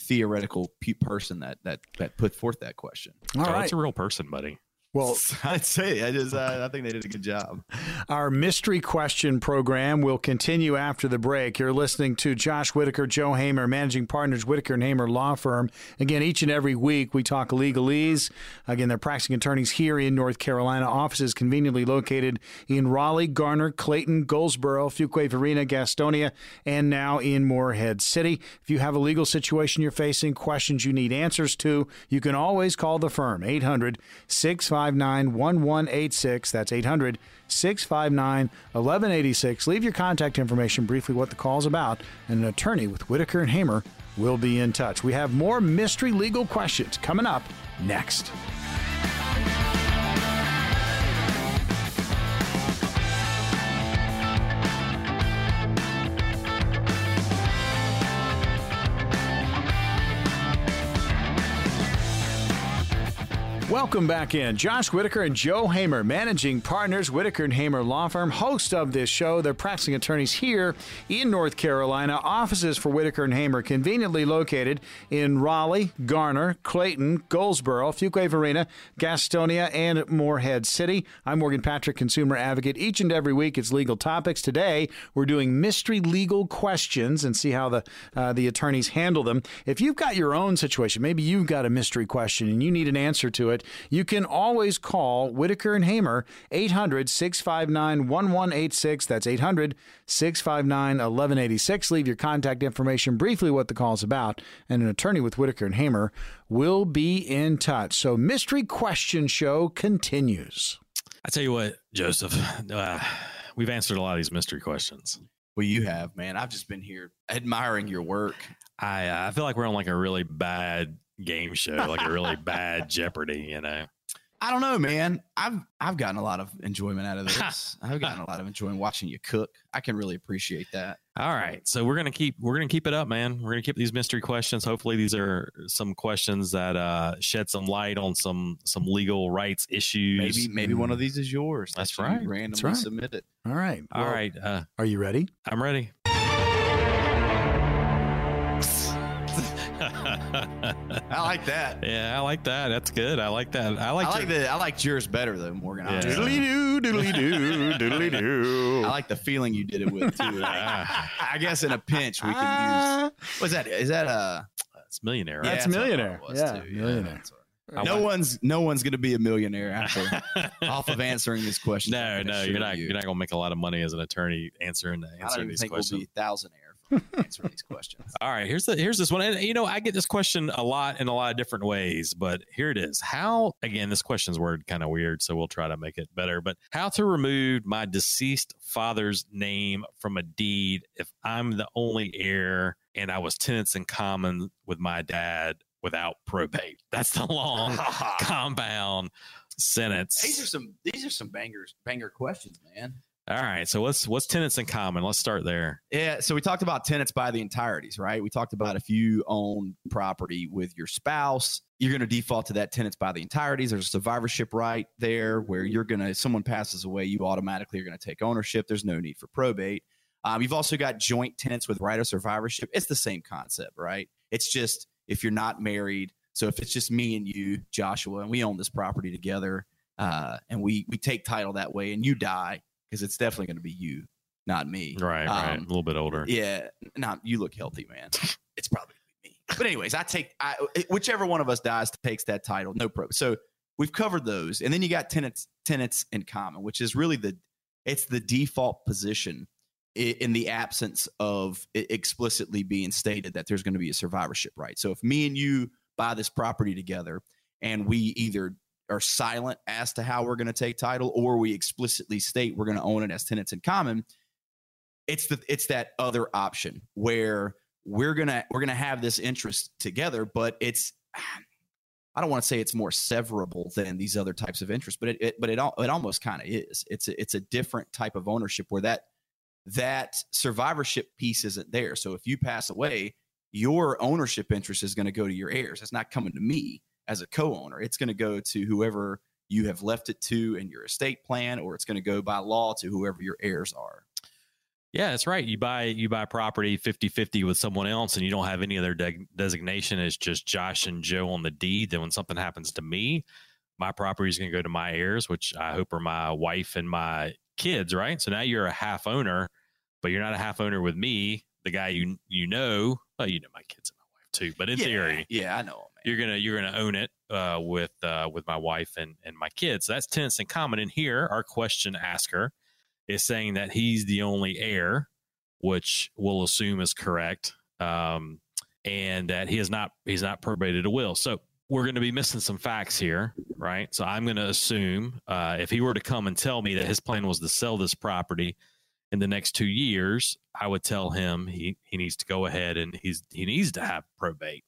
theoretical pe- person that that that put forth that question. All oh, right. It's a real person, buddy. Well, I'd say I just uh, I think they did a good job. Our mystery question program will continue after the break. You're listening to Josh Whitaker, Joe Hamer, managing partners, Whitaker and Hamer Law Firm. Again, each and every week we talk legalese. Again, they're practicing attorneys here in North Carolina. Offices conveniently located in Raleigh, Garner, Clayton, Goldsboro, Fuquay Varina, Gastonia, and now in Morehead City. If you have a legal situation you're facing, questions you need answers to, you can always call the firm 800 655 1186. That's 800 659 1186. Leave your contact information, briefly what the call's about, and an attorney with Whitaker and Hamer will be in touch. We have more mystery legal questions coming up next. Welcome back in. Josh Whitaker and Joe Hamer, managing partners, Whitaker and Hamer Law Firm, host of this show. They're practicing attorneys here in North Carolina. Offices for Whitaker and Hamer conveniently located in Raleigh, Garner, Clayton, Goldsboro, Fuquay Varina, Gastonia, and Morehead City. I'm Morgan Patrick, consumer advocate. Each and every week, it's legal topics. Today, we're doing mystery legal questions and see how the uh, the attorneys handle them. If you've got your own situation, maybe you've got a mystery question and you need an answer to it, you can always call Whitaker and Hamer 800 659 1186. That's 800 659 1186. Leave your contact information, briefly what the call's about, and an attorney with Whitaker and Hamer will be in touch. So, Mystery Question Show continues. I tell you what, Joseph, uh, we've answered a lot of these mystery questions. Well, you have, man. I've just been here admiring your work. I uh, I feel like we're on like a really bad game show, like a really bad Jeopardy, you know. I don't know, man. I've I've gotten a lot of enjoyment out of this. I've gotten a lot of enjoyment watching you cook. I can really appreciate that. All right, so we're gonna keep we're gonna keep it up, man. We're gonna keep these mystery questions. Hopefully, these are some questions that uh, shed some light on some some legal rights issues. Maybe maybe one of these is yours. That's that you right. Randomly That's right. submit it. All right. All Well, right, uh, Are you ready? I'm ready. I like that. yeah, I like that. That's good. I like that. I like. I like. like your- the I like yours better though, Morgan. Yeah. honestly. Diddly doo, diddly doo, diddly doo. I like the feeling you did it with too. Like, Ah, I guess in a pinch we can Ah. use. What's that? Is that a? it's millionaire. That's Right? what I millionaire. thought was, Yeah, too. millionaire. that's I no want- one's no one's gonna be a millionaire after off of answering this question. no, no, you're not. You're not gonna make a lot of money as an attorney answering I don't answering even these think questions. we'll be thousandaire answering these questions. All right, here's the here's this one. And you know, I get this question a lot in a lot of different ways, but here it is. How again, this question's word kind of weird, so we'll try to make it better. But how to remove my deceased father's name from a deed if I'm the only heir and I was tenants in common with my dad without probate. That's the long compound sentence. These are some these are some bangers banger questions, man. All right. So what's what's tenants in common? Let's start there. Yeah, so we talked about tenants by the entireties, right? We talked about if you own property with your spouse, you're going to default to that tenants by the entireties. There's a survivorship right there where you're going to, someone passes away, you automatically are going to take ownership. There's no need for probate. Um, you've also got joint tenants with right of survivorship. It's the same concept, right? It's just if you're not married. So if it's just me and you, Joshua, and we own this property together, uh, and we we take title that way, and you die, because it's definitely going to be you, not me. Right, right. Um, A little bit older. Yeah, no, you look healthy, man. It's probably me. But anyways, I take I, whichever one of us dies takes that title. No pro. So we've covered those, and then you got tenants tenants in common, which is really the it's the default position in the absence of it explicitly being stated that there's going to be a survivorship right. So if me and you buy this property together, and we either are silent as to how we're going to take title, or we explicitly state we're going to own it as tenants in common, it's the it's that other option where we're gonna we're gonna have this interest together, but it's I don't want to say it's more severable than these other types of interest, but it, it but it al- it almost kind of is. It's a, it's a different type of ownership where that that survivorship piece isn't there. So if you pass away, your ownership interest is going to go to your heirs. It's not coming to me as a co-owner. It's going to go to whoever you have left it to in your estate plan, or it's going to go by law to whoever your heirs are. Yeah, that's right. You buy you buy property 50-50 with someone else and you don't have any other de- designation. It's just Josh and Joe on the deed. Then when something happens to me, my property is going to go to my heirs, which I hope are my wife and my kids, right? So now you're a half owner, but you're not a half owner with me, the guy you you know. Well, you know my kids and my wife too, but in yeah, theory, yeah, I know. You're gonna you're gonna own it uh, with uh, with my wife and and my kids. So that's tenants in common. And here, our question asker is saying that he's the only heir, which we'll assume is correct, um, and that he has not he's not probated a will. So we're going to be missing some facts here, right? So I'm going to assume uh, if he were to come and tell me that his plan was to sell this property in the next two years, I would tell him he he needs to go ahead and he's he needs to have probate.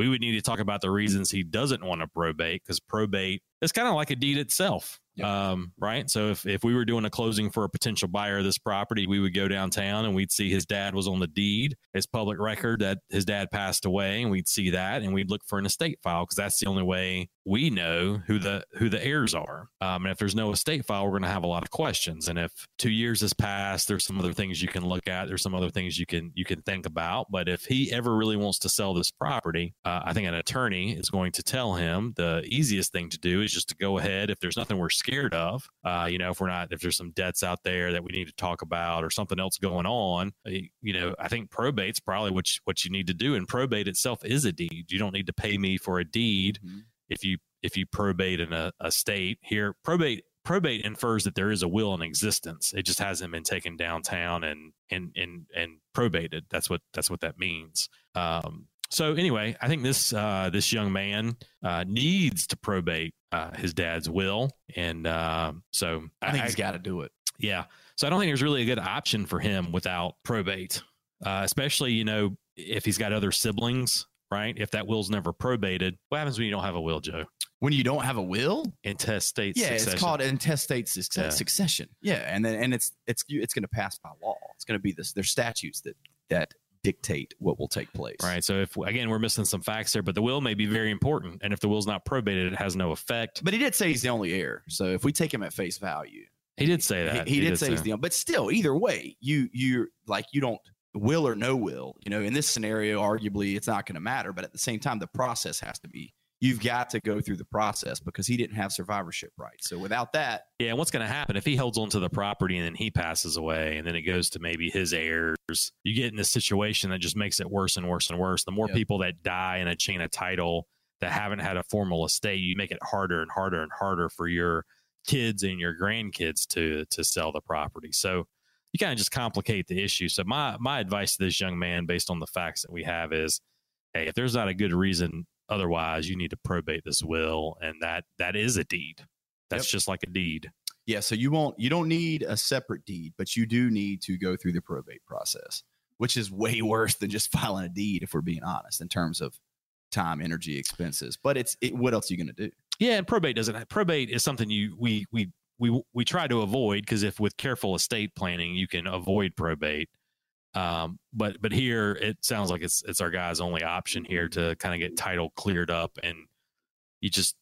We would need to talk about the reasons he doesn't want to probate because probate is kind of like a deed itself. Um, right. So if, if we were doing a closing for a potential buyer of this property, we would go downtown and we'd see his dad was on the deed. It's public record that his dad passed away, and we'd see that and we'd look for an estate file because that's the only way we know who the who the heirs are. Um, and if there's no estate file, we're going to have a lot of questions. And if two years has passed, there's some other things you can look at. There's some other things you can you can think about. But if he ever really wants to sell this property, uh, I think an attorney is going to tell him the easiest thing to do is just to go ahead. If there's nothing we're scared of, uh, you know, if we're not, if there's some debts out there that we need to talk about or something else going on, uh, you know, I think probate's probably what you, what you need to do. And probate itself is a deed. You don't need to pay me for a deed Mhm. if you if you probate in a, a state here probate probate infers that there is a will in existence it just hasn't been taken downtown and and and and probated that's what that's what that means um so anyway i think this uh this young man uh needs to probate uh his dad's will and uh so I think he's got to do it. yeah. So I don't think there's really a good option for him without probate, uh, especially, you know, if he's got other siblings, right? If that will's never probated, what happens when you don't have a will, Joe? When you don't have a will, Intestate yeah, succession. it's called intestate success, Yeah. succession. Yeah, and then and it's it's it's going to pass by law. It's going to be this. There's statutes that that dictate what will take place. Right. So if, again, we're missing some facts there, but the will may be very important. And if the will's not probated, it has no effect. But he did say he's the only heir. So if we take him at face value, He did say he, that. he did say he's the. Only. But still, either way, you you like you don't will or no will. You know, in this scenario, arguably it's not going to matter. But at the same time, the process has to be. You've got to go through the process because he didn't have survivorship rights. So without that, Yeah, and what's going to happen if he holds onto the property and then he passes away and then it goes to maybe his heirs? You get in this situation that just makes it worse and worse and worse. The more Yep. people that die in a chain of title that haven't had a formal estate, you make it harder and harder and harder for your kids and your grandkids to to sell the property. So you kind of just complicate the issue. So my my advice to this young man, based on the facts that we have, is, hey, if there's not a good reason otherwise, you need to probate this will, and that that is a deed. That's Yep. just like a deed. Yeah, so you won't you don't need a separate deed, but you do need to go through the probate process, which is way worse than just filing a deed if we're being honest in terms of time, energy, expenses. But it's it, what else are you going to do? Yeah, and probate doesn't. Probate is something you we we we we try to avoid because if with careful estate planning you can avoid probate. Um, but but here it sounds like it's it's our guy's only option here to kind of get title cleared up, and you just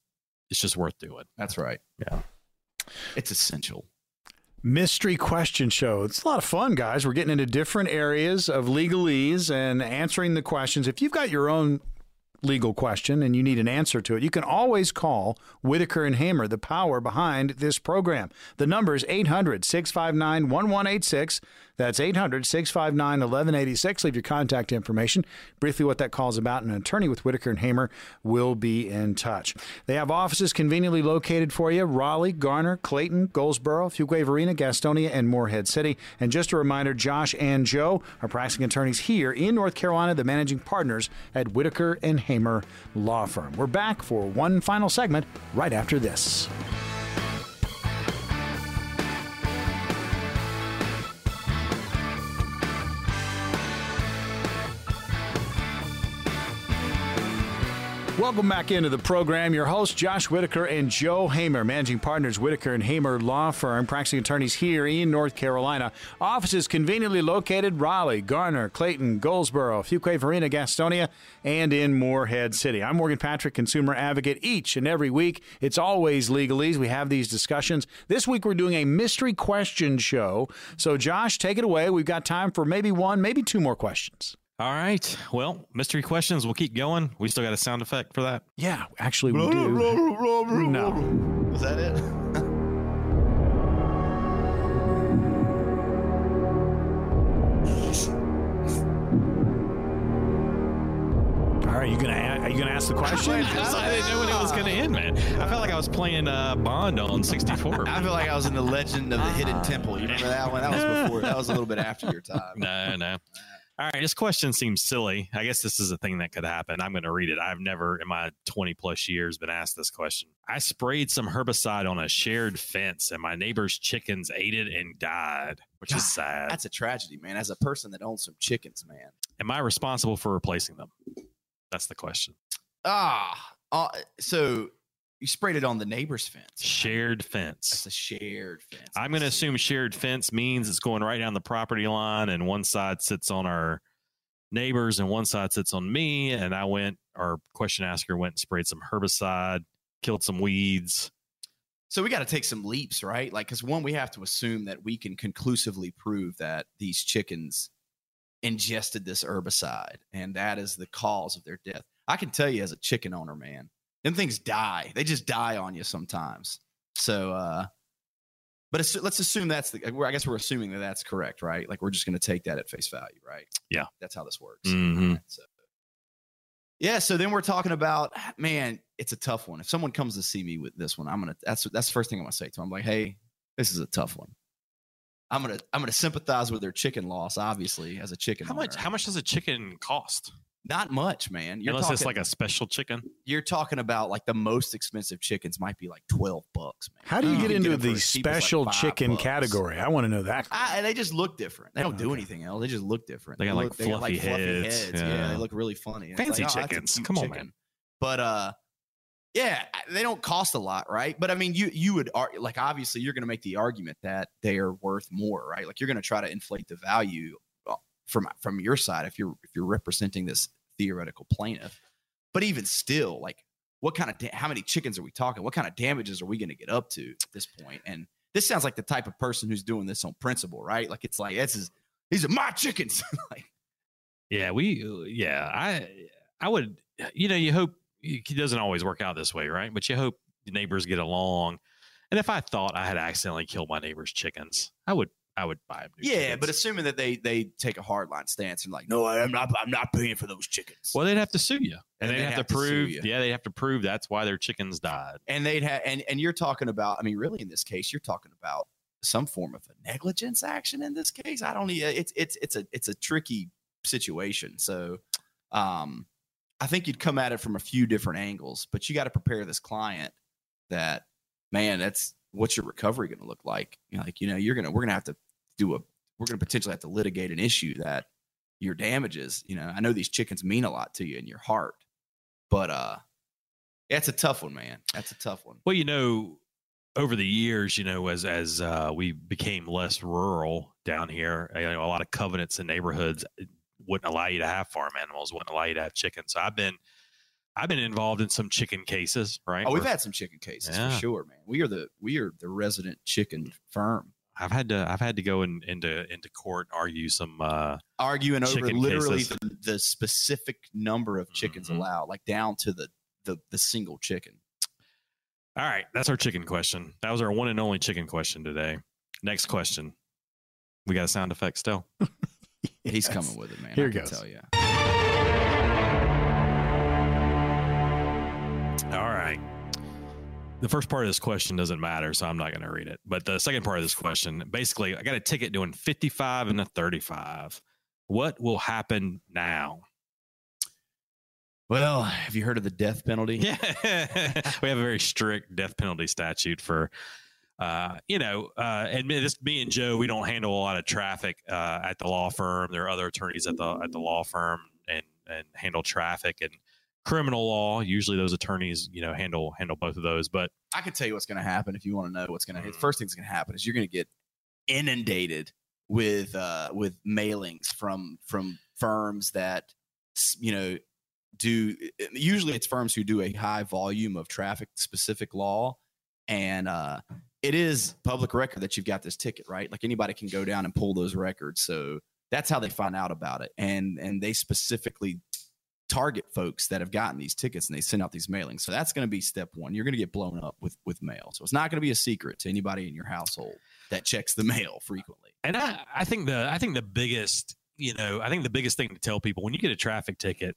it's just worth doing. That's right. Yeah. It's essential. Mystery question show. It's a lot of fun, guys. We're getting into different areas of legalese and answering the questions. If you've got your own legal question and you need an answer to it, you can always call Whitaker and Hamer, the power behind this program. The number is 800 659 1186. That's 800 659 1186. Leave your contact information. Briefly, what that call is about. An attorney with Whitaker and Hamer will be in touch. They have offices conveniently located for you Raleigh, Garner, Clayton, Goldsboro, Fuquay Varina, Gastonia, and Morehead City. And just a reminder Josh and Joe are practicing attorneys here in North Carolina, the managing partners at Whitaker and Hamer Law Firm. We're back for one final segment right after this. Welcome back into the program. Your host, Josh Whitaker and Joe Hamer, managing partners, Whitaker and Hamer Law Firm, practicing attorneys here in North Carolina. Offices conveniently located Raleigh, Garner, Clayton, Goldsboro, Fuquay Varina, Gastonia, and in Morehead City. I'm Morgan Patrick, consumer advocate. Each and every week, it's always legalese. We have these discussions. This week, we're doing a mystery question show. So, Josh, take it away. We've got time for maybe one, maybe two more questions. All right. Well, mystery questions. We'll keep going. We still got a sound effect for that. Yeah, actually, we do. No. Was that it? All right, you gonna are you gonna ask the question? I didn't know when it was going to end, man. I felt like I was playing uh, Bond on 64. I feel like I was in the Legend of the Hidden Temple. You remember that one? That was before. That was a little bit after your time. no, no. All right, this question seems silly. I guess this is a thing that could happen. I'm going to read it. I've never, in my 20 plus years, been asked this question. I sprayed some herbicide on a shared fence, and my neighbor's chickens ate it and died, which God, is sad. That's a tragedy, man. As a person that owns some chickens, man. Am I responsible for replacing them? That's the question. Ah, uh, so you sprayed it on the neighbor's fence. Shared That's fence. a shared fence. I'm going to assume shared fence means it's going right down the property line, and one side sits on our neighbors and one side sits on me. And I went, our question asker went and sprayed some herbicide, killed some weeds. So we got to take some leaps, right? Like, because one, we have to assume that we can conclusively prove that these chickens ingested this herbicide and that is the cause of their death. I can tell you as a chicken owner, man, them things die. They just die on you sometimes. So, uh, but assu- let's assume that's the, I guess we're assuming that that's correct, right? Like, we're just going to take that at face value, right? Yeah. That's how this works. Mhm. Right, so, yeah. So then we're talking about, man, it's a tough one. If someone comes to see me with this one, I'm going to, that's, that's the first thing I'm going to say to them. I'm like, hey, this is a tough one. I'm gonna I'm gonna sympathize with their chicken loss, obviously, as a chicken. How much? How much does a chicken cost? Not much, man. You're Unless talking, it's like a special chicken. you're talking about like the most expensive chickens might be like twelve bucks, man. How do you Oh. get You into get the as cheap as, like, special chicken bucks. category? I want to know that. I, and they just look different. They don't do anything else. They just look different. They got, like, look, they got, fluffy heads. Yeah. Yeah. they look really funny. And it's Fancy like, oh, chickens. cute Come on, chicken. man. But uh, yeah, they don't cost a lot, right? But I mean, you you would ar- like obviously you're going to make the argument that they are worth more, right? Like you're going to try to inflate the value uh, from from your side if you're if you're representing this theoretical plaintiff. But even still, like what kind of da- how many chickens are we talking? What kind of damages are we going to get up to at this point? And this sounds like the type of person who's doing this on principle, right? Like it's like this is these are my chickens. like Yeah, we. Uh, yeah, I. I would. You know, you hope it doesn't always work out this way, right? But you hope the neighbors get along. And if I thought I had accidentally killed my neighbor's chickens, I would. I would buy them. yeah, chickens. but assuming that they they take a hardline stance and like, no, I'm not I'm not paying for those chickens. well, they'd have to sue you, and, And they'd they'd have, have to to prove. Yeah, they'd have to prove that's why their chickens died. and they'd have and and you're talking about i mean really in this case you're talking about some form of a negligence action in this case i don't it's it's it's a it's a tricky situation so um i think you'd come at it from a few different angles but you got to prepare this client that man that's what's your recovery going to look like you know, like you know you're gonna we're gonna have to do a we're gonna potentially have to litigate an issue that your damages you know i know these chickens mean a lot to you in your heart But uh, that's a tough one, man. That's a tough one. Well, you know, over the years, you know, as as uh, we became less rural down here, you know, a lot of covenants and neighborhoods wouldn't allow you to have farm animals, wouldn't allow you to have chickens. So I've been I've been involved in some chicken cases, right? Oh, we've had some chicken cases Yeah. for sure, man. We are the we are the resident chicken firm. I've had to I've had to go in, into into court and argue some uh, Arguing over literally the, the specific number of chickens Mhm. allowed, like down to the the the single chicken. All right, that's our chicken question. That was our one and only chicken question today. Next question. We got a sound effect still. He's coming with it, man. Here I can goes. tell you. The first part of this question doesn't matter, so I'm not going to read it. But the second part of this question, basically, I got a ticket doing 55 and a 35. What will happen now? Well, have you heard of the death penalty? Yeah, we have a very strict death penalty statute for, uh, you know, uh, and this me and Joe, we don't handle a lot of traffic uh, at the law firm. There are other attorneys at the at the law firm and and handle traffic and criminal law. Usually, those attorneys, you know, handle handle both of those. But I can tell you what's going to happen if you want to know what's going to. Mm. The first thing's going to happen is you're going to get inundated with uh, with mailings from from firms that you know do. Usually, it's firms who do a high volume of traffic specific law, and uh, it is public record that you've got this ticket, right? Like anybody can go down and pull those records. So that's how they find out about it, and and they specifically target folks that have gotten these tickets and they send out these mailings. So that's going to be step one. You're going to get blown up with with mail. So it's not going to be a secret to anybody in your household that checks the mail frequently. and I, I think the I think the biggest you know I think the biggest thing to tell people when you get a traffic ticket,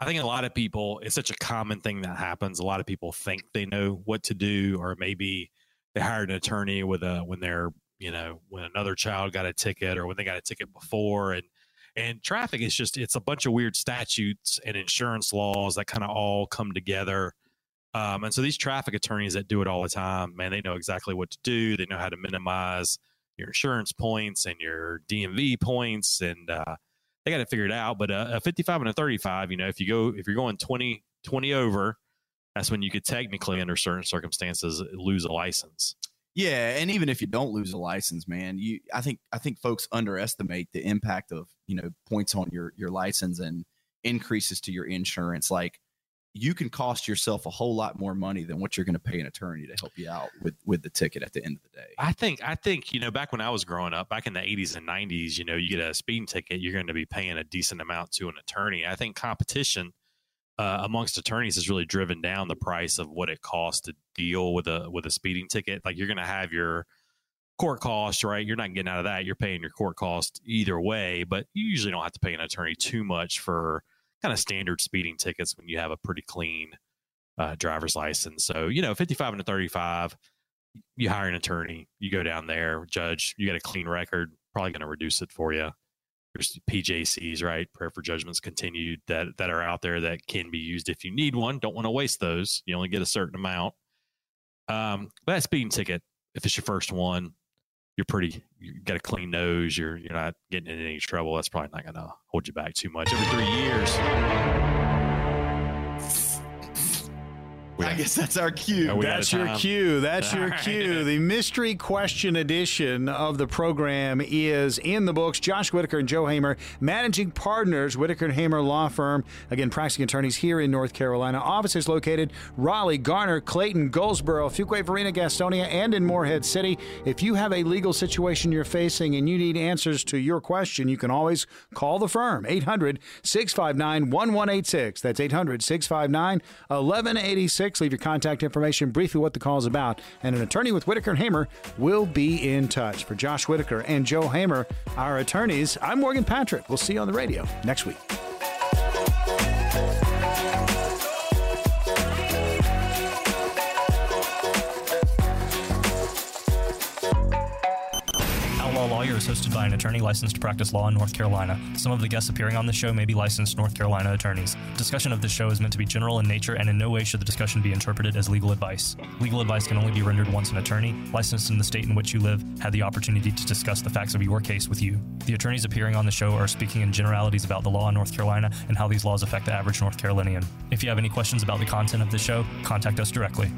I think a lot of people it's such a common thing that happens. A lot of people think they know what to do, or maybe they hired an attorney with a when they're you know when another child got a ticket or when they got a ticket before and and traffic is just it's a bunch of weird statutes and insurance laws that kind of all come together. Um, and so these traffic attorneys that do it all the time man they know exactly what to do. They know how to minimize your insurance points and your dmv points and uh, they got to figure it out. But uh, a 55 and a 35 you know if you go if you're going 20 20 over that's when you could technically under certain circumstances lose a license Yeah, and even if you don't lose a license, man, you I think I think folks underestimate the impact of, you know, points on your your license and increases to your insurance like you can cost yourself a whole lot more money than what you're going to pay an attorney to help you out with with the ticket at the end of the day. I think I think you know back when I was growing up, back in the 80s and 90s, you know, you get a speeding ticket, you're going to be paying a decent amount to an attorney. I think competition uh, amongst attorneys has really driven down the price of what it costs to deal with a with a speeding ticket. Like you're going to have your court costs, right? You're not getting out of that. You're paying your court cost either way, but you usually don't have to pay an attorney too much for kind of standard speeding tickets when you have a pretty clean uh, driver's license. So you know, 55 and a 35 you hire an attorney, you go down there, judge, you got a clean record, probably going to reduce it for you. There's PJCs, right? Prayer for judgments continued that that are out there that can be used if you need one. Don't want to waste those. You only get a certain amount. Um, but that speeding ticket, if it's your first one, you're pretty. You got a clean nose. You're you're not getting in any trouble. That's probably not going to hold you back too much. Every three years, I guess that's our cue. Are we out of That's your time? cue. That's your All right. cue. The mystery question edition of the program is in the books. Josh Whitaker and Joe Hamer, managing partners, Whitaker and Hamer Law Firm. Again, practicing attorneys here in North Carolina. Offices located Raleigh, Garner, Clayton, Goldsboro, Fuquay, Varina, Gastonia, and in Morehead City. If you have a legal situation you're facing and you need answers to your question, you can always call the firm. 800 659 1186. That's 800 659 1186. Leave your contact information, briefly what the call is about, and an attorney with Whitaker and Hamer will be in touch. For Josh Whitaker and Joe Hamer, our attorneys, I'm Morgan Patrick. We'll see you on the radio next week. Lawyers is hosted by an attorney licensed to practice law in North Carolina. Some of the guests appearing on the show may be licensed North Carolina attorneys. Discussion of this show is meant to be general in nature, and in no way should the discussion be interpreted as legal advice. Legal advice can only be rendered once an attorney, licensed in the state in which you live, had the opportunity to discuss the facts of your case with you. The attorneys appearing on the show are speaking in generalities about the law in North Carolina and how these laws affect the average North Carolinian. If you have any questions about the content of the show, contact us directly.